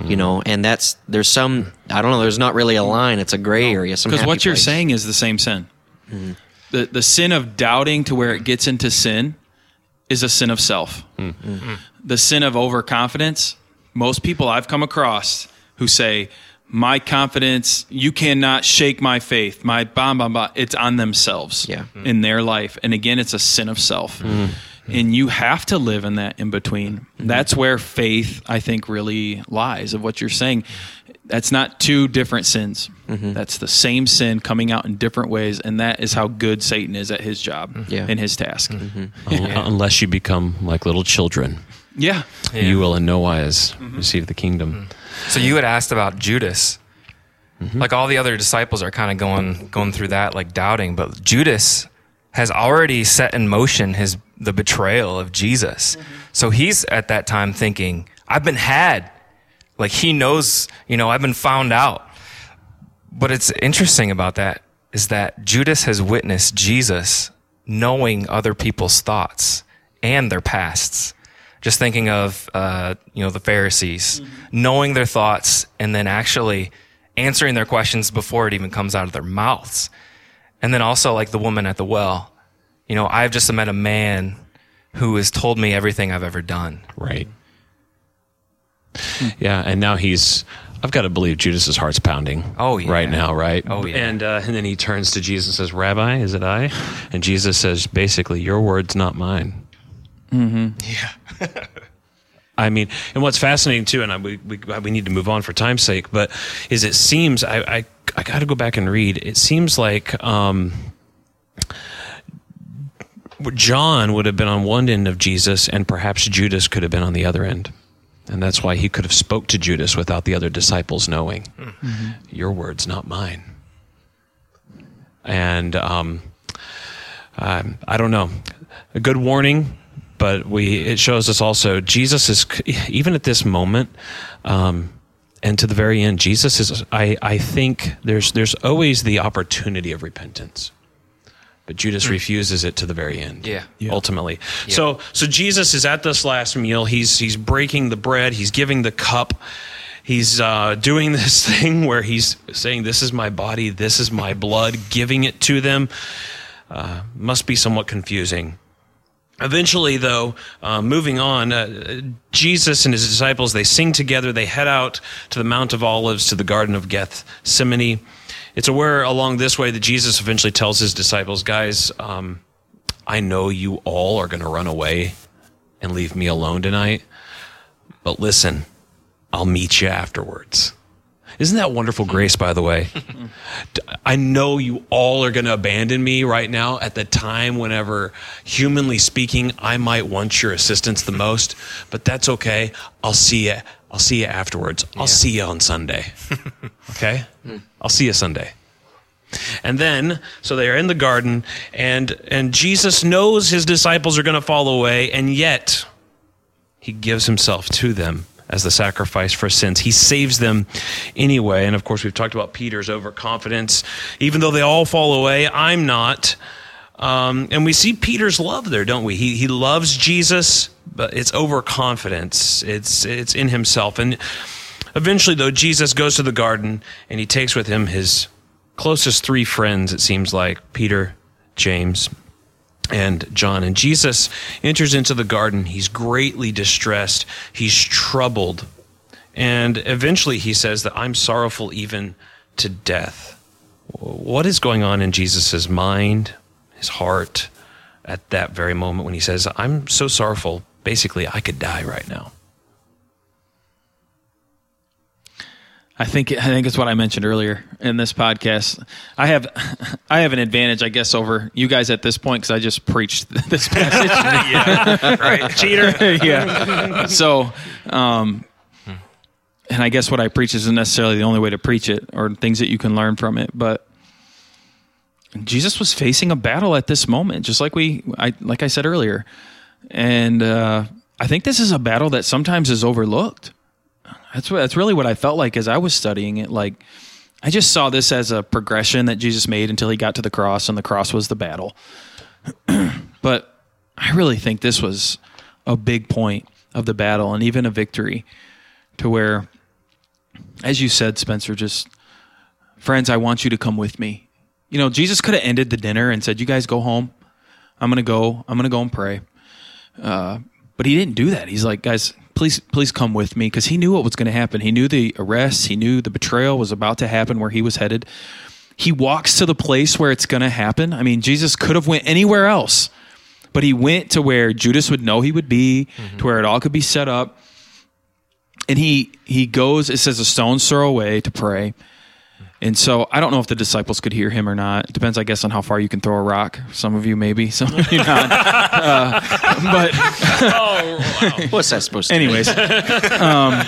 You know, mm. and that's there's some I don't know. There's not really a line. It's a gray area. Because what you're place. saying is the same sin. Mm-hmm. The the sin of doubting to where it gets into sin is a sin of self. Mm-hmm. The sin of overconfidence. Most people I've come across who say, "My confidence, you cannot shake my faith." My blah blah blah. It's on themselves. Yeah. In their life, and again, it's a sin of self. Mm-hmm. Mm-hmm. And you have to live in that in between. Mm-hmm. That's where faith, I think, really lies. Of what you're saying, that's not two different sins. Mm-hmm. That's the same sin coming out in different ways, and that is how good Satan is at his job Yeah. and his task. Un- Unless you become like little children, Yeah, you will in no wise receive the kingdom. So you had asked about Judas. Like all the other disciples are kind of going going through that, like doubting, but Judas has already set in motion his the betrayal of Jesus. So he's at that time thinking, I've been had. Like he knows, you know, I've been found out. But it's interesting about that is that Judas has witnessed Jesus knowing other people's thoughts and their pasts. Just thinking of, uh, you know, the Pharisees, knowing their thoughts and then actually answering their questions before it even comes out of their mouths. And then also like the woman at the well, you know, I've just met a man who has told me everything I've ever done. Right. Yeah, and now he's. I've got to believe Judas's heart's pounding. Oh, yeah. right now, right? Oh, yeah. And uh, and then he turns to Jesus and says, "Rabbi, is it I?" And Jesus says, basically, "Your words, not mine." Yeah. I mean, and what's fascinating too, and I, we, we we need to move on for time's sake, but is it seems I I, I got to go back and read. It seems like um, John would have been on one end of Jesus, and perhaps Judas could have been on the other end, and that's why he could have spoke to Judas without the other disciples knowing. Your words, not mine. And um, um, I don't know. A good warning, but we it shows us also Jesus is even at this moment, um, and to the very end, Jesus is. I I think there's there's always the opportunity of repentance, but Judas refuses it to the very end. Yeah. ultimately. So so Jesus is at this last meal. He's he's breaking the bread. He's giving the cup. He's uh, doing this thing where he's saying, "This is my body. This is my blood." Giving it to them uh, must be somewhat confusing. Eventually, though, uh, moving on, uh, Jesus and his disciples they sing together. They head out to the Mount of Olives to the Garden of Gethsemane. It's aware along this way that Jesus eventually tells his disciples, "Guys, um, I know you all are going to run away and leave me alone tonight, but listen, I'll meet you afterwards." Isn't that wonderful grace, by the way? I know you all are going to abandon me right now at the time whenever, humanly speaking, I might want your assistance the most, but that's okay. I'll see you. I'll see you afterwards. I'll see you on Sunday. Okay? Hmm. I'll see you Sunday. And then, so they are in the garden, and and Jesus knows his disciples are going to fall away, and yet he gives himself to them as the sacrifice for sins. He saves them anyway. And of course, we've talked about Peter's overconfidence. Even though they all fall away, I'm not. Um, and we see Peter's love there, don't we? He, he loves Jesus, but it's overconfidence. It's, it's in himself. And eventually, though, Jesus goes to the garden and he takes with him his closest three friends, it seems like Peter, James, and John. And Jesus enters into the garden. He's greatly distressed, he's troubled. And eventually he says that I'm sorrowful even to death. What is going on in Jesus' mind, his heart, at that very moment when he says, I'm so sorrowful, basically, I could die right now? I think I think it's what I mentioned earlier in this podcast. I have I have an advantage, I guess, over you guys at this point because I just preached this passage. yeah, right. Cheater. yeah. So, um, and I guess what I preach isn't necessarily the only way to preach it, or things that you can learn from it. But Jesus was facing a battle at this moment, just like we, I like I said earlier, and uh, I think this is a battle that sometimes is overlooked that's what, that's really what I felt like as I was studying it. Like I just saw this as a progression that Jesus made until he got to the cross, and the cross was the battle. but I really think this was a big point of the battle, and even a victory, to where, as you said, Spencer, just friends, I want you to come with me. You know, Jesus could have ended the dinner and said, "You guys go home. I'm gonna go. I'm gonna go and pray." Uh, but he didn't do that. He's like, guys, please please come with me because he knew what was going to happen. He knew the arrest, he knew the betrayal was about to happen where he was headed. He walks to the place where it's going to happen. I mean, Jesus could have went anywhere else, but he went to where Judas would know he would be, mm-hmm. to where it all could be set up. And he he goes, it says a stone's throw away to pray. And so I don't know if the disciples could hear him or not. It depends, I guess, on how far you can throw a rock. Some of you maybe, some of you not. Uh, but oh, wow. what's that supposed to? Be? Anyways, um,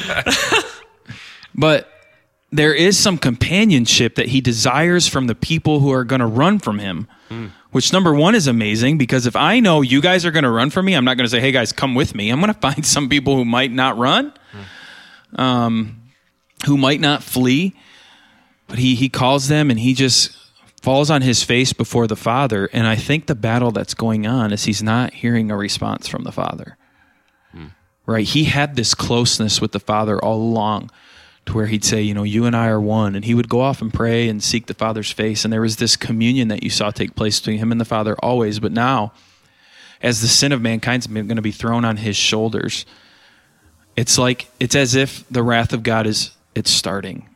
but there is some companionship that he desires from the people who are going to run from him. Mm. Which number one is amazing because if I know you guys are going to run from me, I'm not going to say, "Hey guys, come with me." I'm going to find some people who might not run, mm. um, who might not flee but he he calls them and he just falls on his face before the father. And i think the battle that's going on is he's not hearing a response from the father. Hmm. right? He had this closeness with the father all along to where he'd say you know you and i are one. And he would go off and pray and seek the father's face. And there was this communion that you saw take place between him and the father always. But now as the sin of mankind's going to be thrown on his shoulders it's like it's as if the wrath of god is it's starting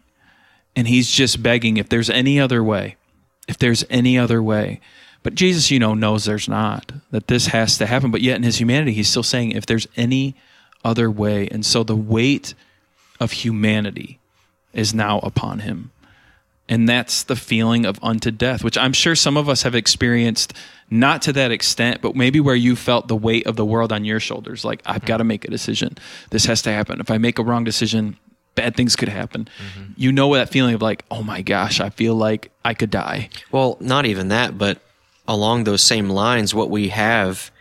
and he's just begging if there's any other way, if there's any other way. But Jesus, you know, knows there's not, that this has to happen. But yet in his humanity, he's still saying if there's any other way. And so the weight of humanity is now upon him. And that's the feeling of unto death, which I'm sure some of us have experienced, not to that extent, but maybe where you felt the weight of the world on your shoulders. Like, I've mm-hmm. got to make a decision. This has to happen. If I make a wrong decision, bad things could happen. Mm-hmm. You know that feeling of like, oh my gosh, I feel like I could die. Well, not even that, but along those same lines, what we have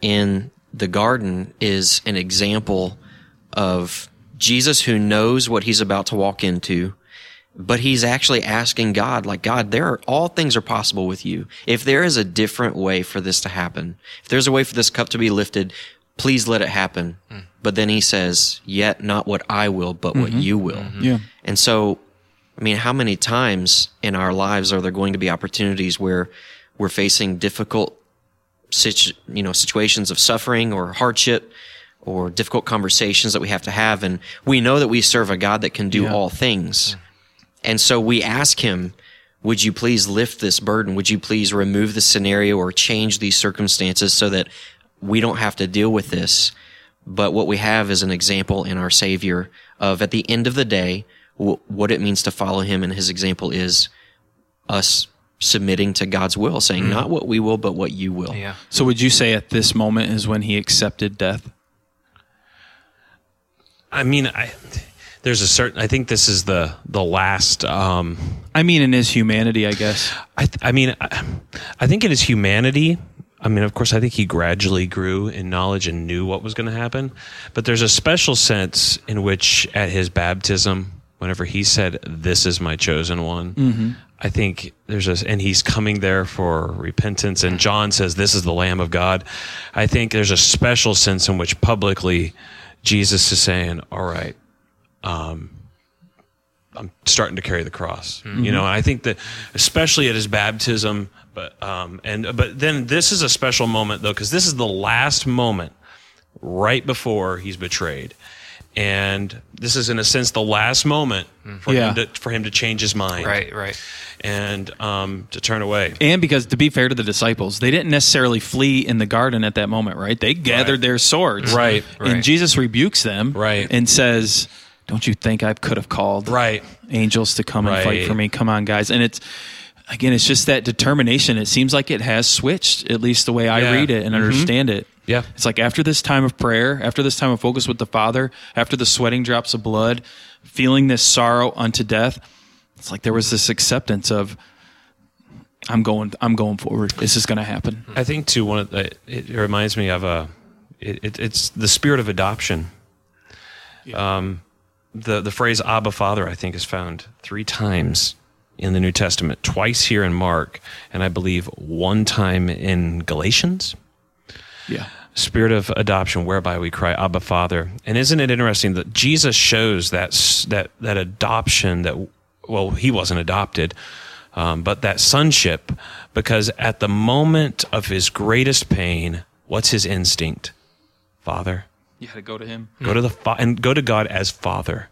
in the garden is an example of Jesus who knows what he's about to walk into, but he's actually asking God, like, God, there are all things are possible with you. If there is a different way for this to happen, if there's a way for this cup to be lifted, please let it happen. Mm. But then he says, yet not what I will, but mm-hmm. what you will. Mm-hmm. Yeah. And so, I mean, how many times in our lives are there going to be opportunities where we're facing difficult situ- you know, situations of suffering or hardship or difficult conversations that we have to have. And we know that we serve a God that can do yeah. all things. And so we ask him, would you please lift this burden? Would you please remove the scenario or change these circumstances so that we don't have to deal with this. But what we have is an example in our Savior of at the end of the day, w- what it means to follow Him. And His example is us submitting to God's will, saying, mm. not what we will, but what you will. Yeah. So would you say at this moment is when He accepted death? I mean, I, there's a certain. I think this is the the last. Um, I mean, in his humanity, I guess. I, I mean, I, I think in his humanity, I mean, of course, I think he gradually grew in knowledge and knew what was going to happen. But there's a special sense in which, at his baptism, whenever he said, "This is my chosen one," mm-hmm. I think there's a, and he's coming there for repentance. And John says, "This is the Lamb of God." I think there's a special sense in which publicly Jesus is saying, "All right, um, I'm starting to carry the cross. You know, and I think that especially at his baptism, but um, and but then this is a special moment though because this is the last moment right before he's betrayed. And this is, in a sense, the last moment for Yeah. him to for him to change his mind, Right, right. and um, to turn away. And because to be fair to the disciples, they didn't necessarily flee in the garden at that moment, right? They gathered Right. their swords. Right, And right. Jesus rebukes them Right. and says, Don't you think I could have called Right. angels to come and fight Right. for me? Come on, guys. And it's again, it's just that determination. It seems like it has switched, at least the way I Yeah. read it and understand it. Yeah. It's like after this time of prayer, after this time of focus with the Father, after the sweating drops of blood, feeling this sorrow unto death, it's like there was this acceptance of I'm going I'm going forward. This is going to happen. I think too one of the, it reminds me of a it, it, it's the spirit of adoption. Um, the the phrase Abba Father I think is found three times in the New Testament, twice here in Mark, and I believe one time in Galatians. Yeah. Spirit of adoption, whereby we cry Abba Father. And isn't it interesting that Jesus shows that that that adoption that well he wasn't adopted, um, but that sonship because at the moment of his greatest pain, what's his instinct? Father. You had to go to him. Go to the fa- and go to God as Father.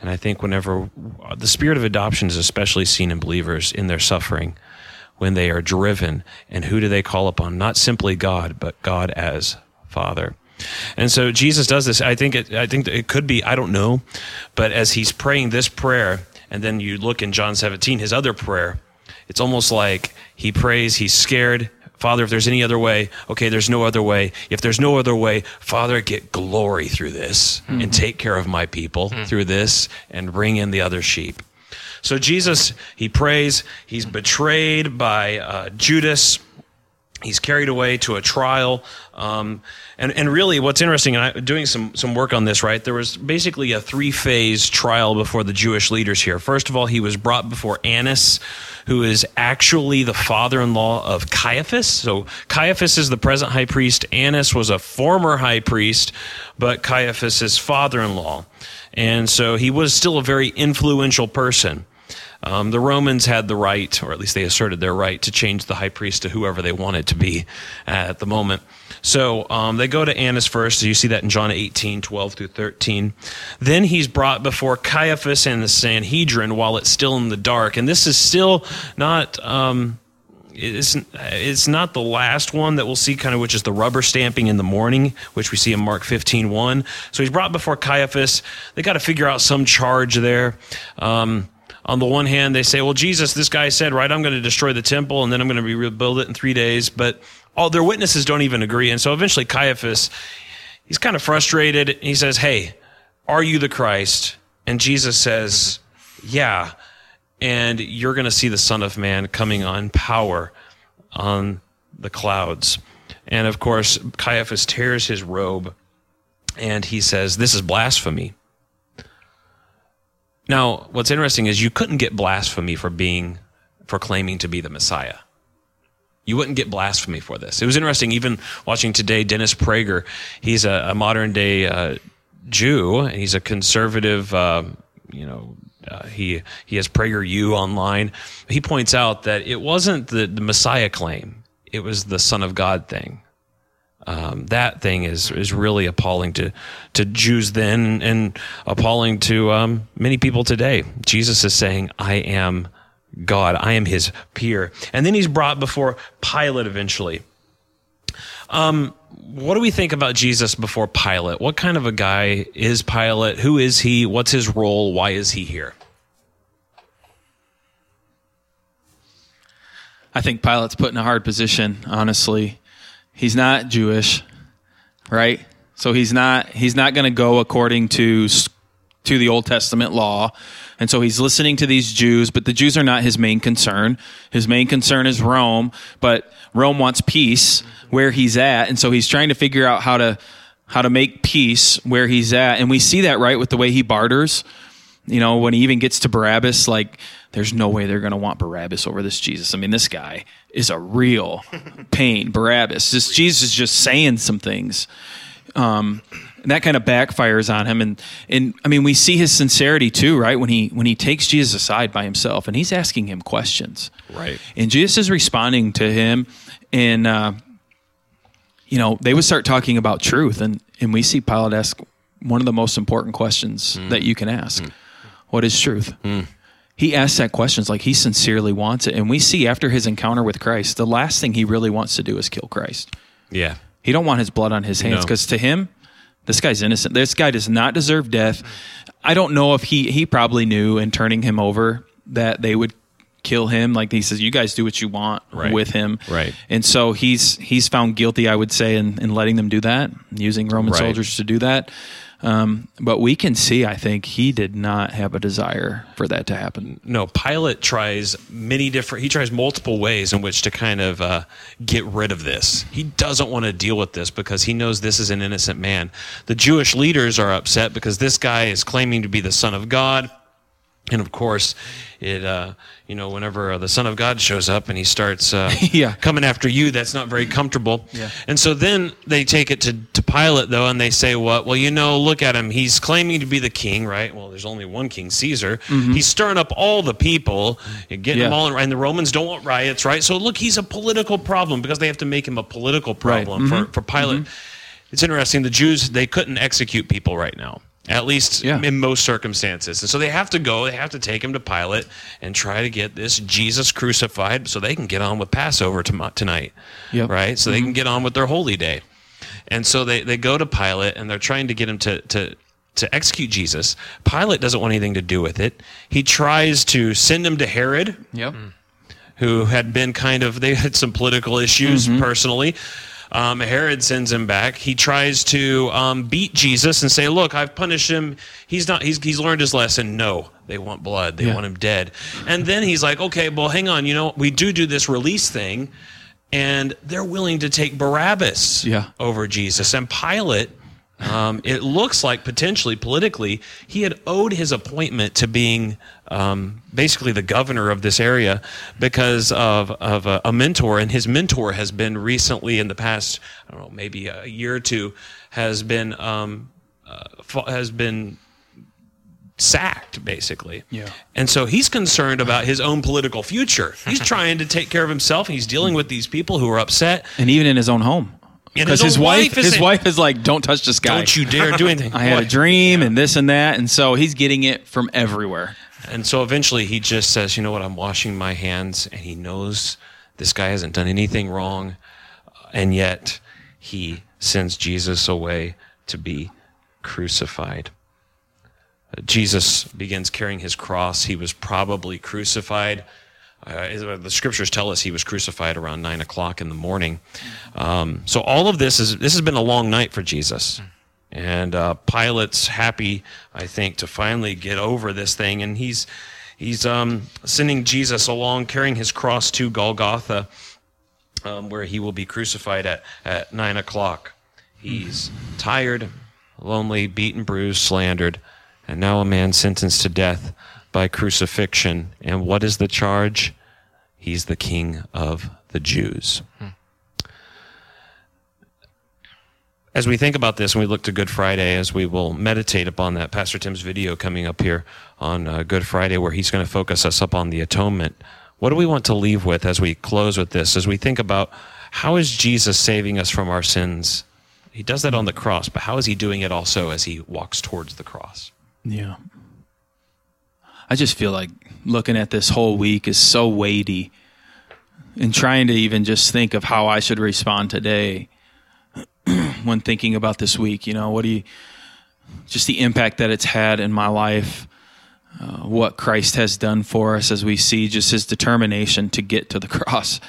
And I think whenever the spirit of adoption is especially seen in believers in their suffering, when they are driven, and who do they call upon? Not simply God, but God as Father. And so Jesus does this. I think it. I think it could be. I don't know, but as he's praying this prayer, and then you look in John 17, his other prayer, it's almost like he prays. He's scared. Father, if there's any other way, okay, there's no other way. If there's no other way, Father, get glory through this and take care of my people through this and bring in the other sheep. So Jesus, he prays. He's betrayed by uh, Judas. He's carried away to a trial. Um, and, and really, what's interesting, and I'm doing some, some work on this, right? There was basically a three phase trial before the Jewish leaders here. First of all, he was brought before Annas, who is actually the father in law of Caiaphas. So Caiaphas is the present high priest. Annas was a former high priest, but Caiaphas is father in law. And so he was still a very influential person. Um, the Romans had the right, or at least they asserted their right, to change the high priest to whoever they wanted to be at the moment. So um, they go to Annas first. So you see that in John 18, 12 through 13. Then he's brought before Caiaphas and the Sanhedrin while it's still in the dark. And this is still not. Um, it's, it's not the last one that we'll see kind of which is the rubber stamping in the morning which we see in mark 15 1 so he's brought before caiaphas they got to figure out some charge there um, on the one hand they say well jesus this guy said right i'm going to destroy the temple and then i'm going to rebuild it in three days but all their witnesses don't even agree and so eventually caiaphas he's kind of frustrated and he says hey are you the christ and jesus says yeah and you're going to see the Son of Man coming on power on the clouds. And of course, Caiaphas tears his robe and he says, This is blasphemy. Now, what's interesting is you couldn't get blasphemy for being, for claiming to be the Messiah. You wouldn't get blasphemy for this. It was interesting, even watching today, Dennis Prager, he's a, a modern day uh, Jew, and he's a conservative, uh, you know, uh, he he has PragerU online. He points out that it wasn't the, the Messiah claim; it was the Son of God thing. Um, that thing is is really appalling to to Jews then, and appalling to um, many people today. Jesus is saying, "I am God. I am His peer," and then he's brought before Pilate eventually. Um, what do we think about Jesus before Pilate? What kind of a guy is Pilate? Who is he? What's his role? Why is he here? I think Pilate's put in a hard position, honestly. He's not Jewish, right? So he's not he's not going to go according to to the Old Testament law. And so he's listening to these Jews, but the Jews are not his main concern. His main concern is Rome, but Rome wants peace where he's at, and so he's trying to figure out how to how to make peace where he's at. And we see that right with the way he barters. You know, when he even gets to Barabbas, like, there's no way they're going to want Barabbas over this Jesus. I mean, this guy is a real pain. Barabbas, this Jesus is just saying some things. Um, And that kind of backfires on him, and and I mean we see his sincerity too, right? When he when he takes Jesus aside by himself and he's asking him questions, Right. And Jesus is responding to him, and uh, you know they would start talking about truth, and and we see Pilate ask one of the most important questions that you can ask: What is truth? He asks that questions like he sincerely wants it, and we see after his encounter with Christ, the last thing he really wants to do is kill Christ. Yeah. He don't want his blood on his hands No. because to him, this guy's innocent. This guy does not deserve death. I don't know if he he probably knew in turning him over that they would kill him. Like he says, you guys do what you want Right. with him. Right. And so he's he's found guilty, I would say, in, in letting them do that, using Roman Right. soldiers to do that. Um, but we can see, I think, he did not have a desire for that to happen. No, Pilate tries many different. He tries multiple ways in which to kind of uh, get rid of this. He doesn't want to deal with this because he knows this is an innocent man. The Jewish leaders are upset because this guy is claiming to be the Son of God, and of course, it uh, you know whenever uh, the Son of God shows up and he starts uh, Yeah. coming after you, that's not very comfortable. Yeah. And so then they take it to, to Pilate, though, and they say, What? Well, you know, look at him. He's claiming to be the king, right? Well, there's only one king, Caesar. He's stirring up all the people, and getting them Mm-hmm. All in, and the Romans don't want riots, right? So look, he's a political problem because they have to make him a political Right. problem for, for Pilate. It's interesting. The Jews, they couldn't execute people right now. At least Yeah. in most circumstances. And so they have to go, they have to take him to Pilate and try to get this Jesus crucified so they can get on with Passover tonight. Yep. Right? So they mm-hmm. can get on with their holy day. And so they, they go to Pilate and they're trying to get him to, to, to execute Jesus. Pilate doesn't want anything to do with it. He tries to send him to Herod, Yep. who had been kind of, they had some political issues mm-hmm. personally. Um, Herod sends him back. He tries to um, beat Jesus and say, "Look, I've punished him. He's not. He's he's learned his lesson. No, they want blood. They Yeah. want him dead." And then he's like, "Okay, well, hang on. You know, we do do this release thing, and they're willing to take Barabbas Yeah. over Jesus." And Pilate, um, it looks like potentially politically, he had owed his appointment to being um, basically the governor of this area because of of a, a mentor, and his mentor has been recently in the past, I don't know, maybe a year or two, has been um, uh, has been sacked basically. Yeah. And so he's concerned about his own political future. He's trying to take care of himself. He's dealing with these people who are upset. And even in his own home. And Because his his, wife, his wife is like, "Don't touch this guy." Don't you dare do anything. I had a dream and this and that, and so he's getting it from everywhere. And so eventually he just says, you know what, I'm washing my hands. And he knows this guy hasn't done anything wrong. And yet he sends Jesus away to be crucified. Uh, Jesus begins carrying his cross. He was probably crucified. Uh, the scriptures tell us he was crucified around nine o'clock in the morning. Um, so all of this is this has been a long night for Jesus, and uh, Pilate's happy, I think, to finally get over this thing, and he's he's um, sending Jesus along, carrying his cross to Golgotha, um, where he will be crucified at at nine o'clock. He's tired, lonely, beaten, bruised, slandered, and now a man sentenced to death by crucifixion. And what is the charge? He's the king of the Jews. As we think about this and we look to Good Friday, as we will meditate upon that, Pastor Tim's video coming up here on uh, Good Friday, where he's going to focus us up on the atonement. What do we want to leave with as we close with this? As we think about how is Jesus saving us from our sins? He does that on the cross, but how is he doing it also as he walks towards the cross? Yeah. I just feel like looking at this whole week is so weighty and trying to even just think of how I should respond today when thinking about this week. You know, what do you, just the impact that it's had in my life, uh, what Christ has done for us as we see just his determination to get to the cross,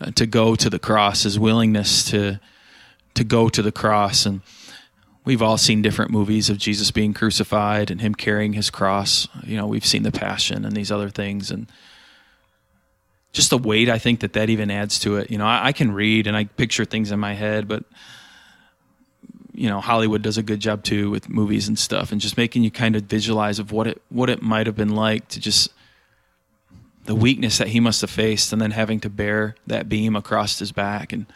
uh, to go to the cross, his willingness to, to go to the cross. And, we've all seen different movies of Jesus being crucified and him carrying his cross. You know, we've seen the passion and these other things and just the weight I think that that even adds to it. You know, I, I can read and I picture things in my head, but you know, Hollywood does a good job too with movies and stuff and just making you kind of visualize of what it what it might have been like to just the weakness that he must have faced and then having to bear that beam across his back and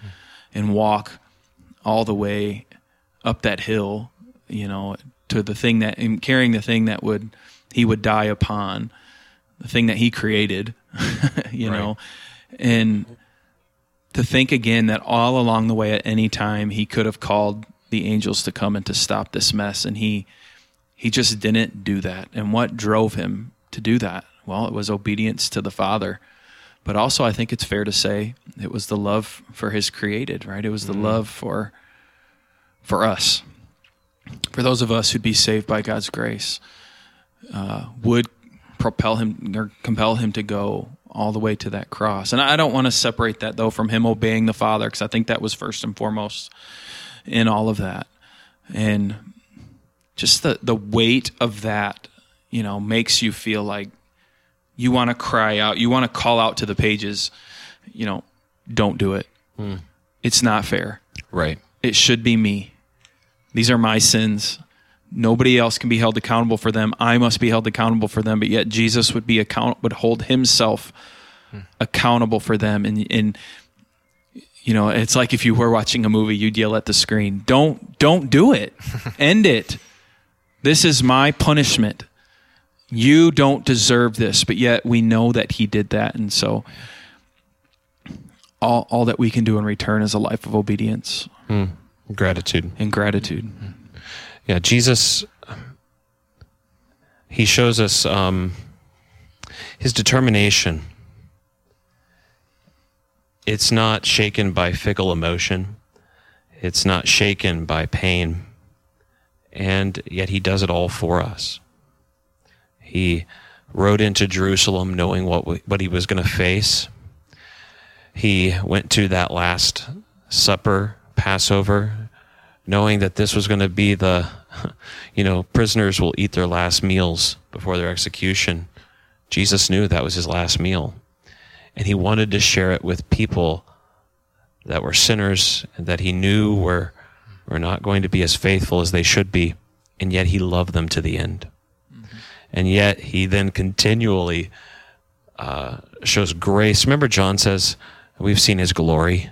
and walk all the way up that hill you know, to the thing that in carrying the thing that would he would die upon, the thing that he created, you know, and to think again that all along the way at any time he could have called the angels to come and to stop this mess and he he just didn't do that. And what drove him to do that? Well it was obedience to the father. But also i think it's fair to say it was the love for his created right? It was the mm-hmm. love for for us for those of us who'd be saved by god's grace uh, would propel him or compel him to go all the way to that cross. And I don't want to separate that though from him obeying the Father because I think that was first and foremost in all of that. And just the the weight of that, you know, makes you feel like you want to cry out, you want to call out to the pages, you know, don't do it. It's not fair. Right. It should be me. These are my sins. Nobody else can be held accountable for them. I must be held accountable for them. But yet Jesus would be account would hold himself hmm. accountable for them. And and you know, it's like if you were watching a movie, you'd yell at the screen, "Don't don't do it. End it. This is my punishment. You don't deserve this." But yet we know that he did that, and so all all that we can do in return is a life of obedience hmm. Gratitude. and gratitude. Yeah, Jesus. He shows us um, his determination. It's not shaken by fickle emotion. It's not shaken by pain. And yet he does it all for us. He rode into Jerusalem knowing what, we, what he was going to face. He went to that last supper, Passover, knowing that this was going to be the, you know, prisoners will eat their last meals before their execution. Jesus knew that was his last meal. And he wanted to share it with people that were sinners and that he knew were, were not going to be as faithful as they should be. And yet he loved them to the end. And yet he then continually uh, shows grace. Remember, John says, We've seen his glory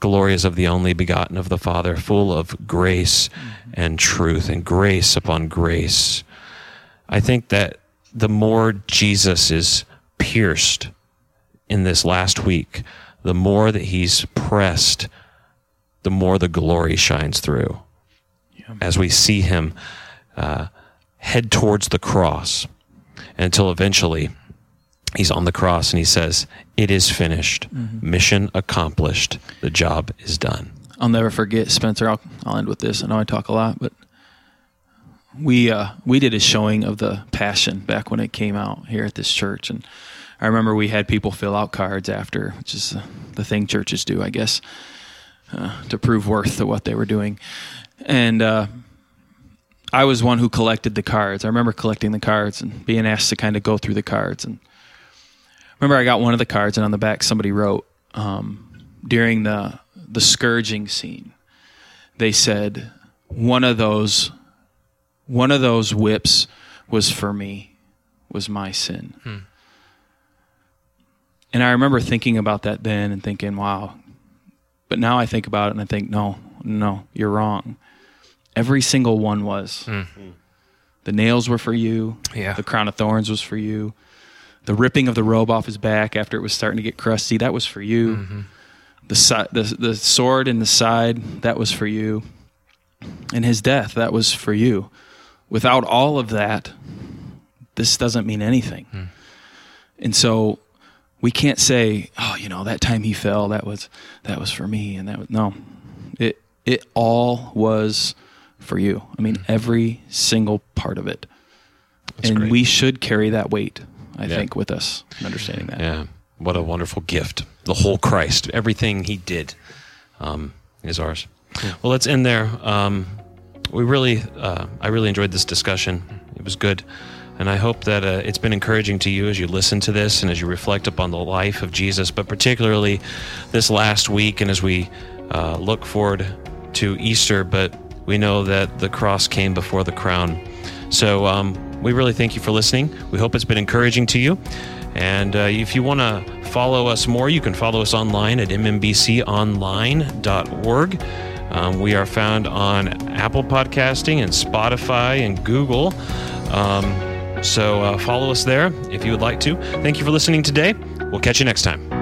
glory is of the only begotten of the Father, full of grace and truth, and grace upon grace. I think that the more Jesus is pierced in this last week, the more that he's pressed, the more the glory shines through. As we see him uh, head towards the cross until eventually he's on the cross and he says, It is finished. Mission accomplished. The job is done. I'll never forget Spencer. I'll, I'll end with this. I know I talk a lot, but we uh, we did a showing of the Passion back when it came out here at this church, and I remember we had people fill out cards after, which is the thing churches do, I guess, uh, to prove worth to what they were doing, and. Uh, I was one who collected the cards. I remember collecting the cards and being asked to kind of go through the cards. And remember, I got one of the cards, and on the back somebody wrote um, during the the scourging scene. They said one of those one of those whips was for me, was my sin. And I remember thinking about that then and thinking, wow. But now I think about it and I think, no, no, you're wrong. Every single one was. The nails were for you. Yeah. The crown of thorns was for you. The ripping of the robe off his back after it was starting to get crusty, that was for you. Mm-hmm. The, si- the the sword in the side, that was for you. And his death, that was for you. Without all of that, this doesn't mean anything. Hmm. And so we can't say, oh, you know, that time he fell, that was that was for me and that was no. It it all was for you. I mean, hmm. every single part of it. and great. we should carry that weight, I Yeah. think, with us, understanding that. Yeah. What a wonderful gift. The whole Christ, everything he did um, is ours. Well, let's end there. Um, we really, uh, I really enjoyed this discussion. It was good. And I hope that uh, it's been encouraging to you as you listen to this and as you reflect upon the life of Jesus, but particularly this last week and as we uh, look forward to Easter. But we know that the cross came before the crown. So um, we really thank you for listening. We hope it's been encouraging to you. And uh, if you want to follow us more, you can follow us online at mmbconline.org. Um, we are found on Apple Podcasting and Spotify and Google. Um, so uh, follow us there if you would like to. Thank you for listening today. We'll catch you next time.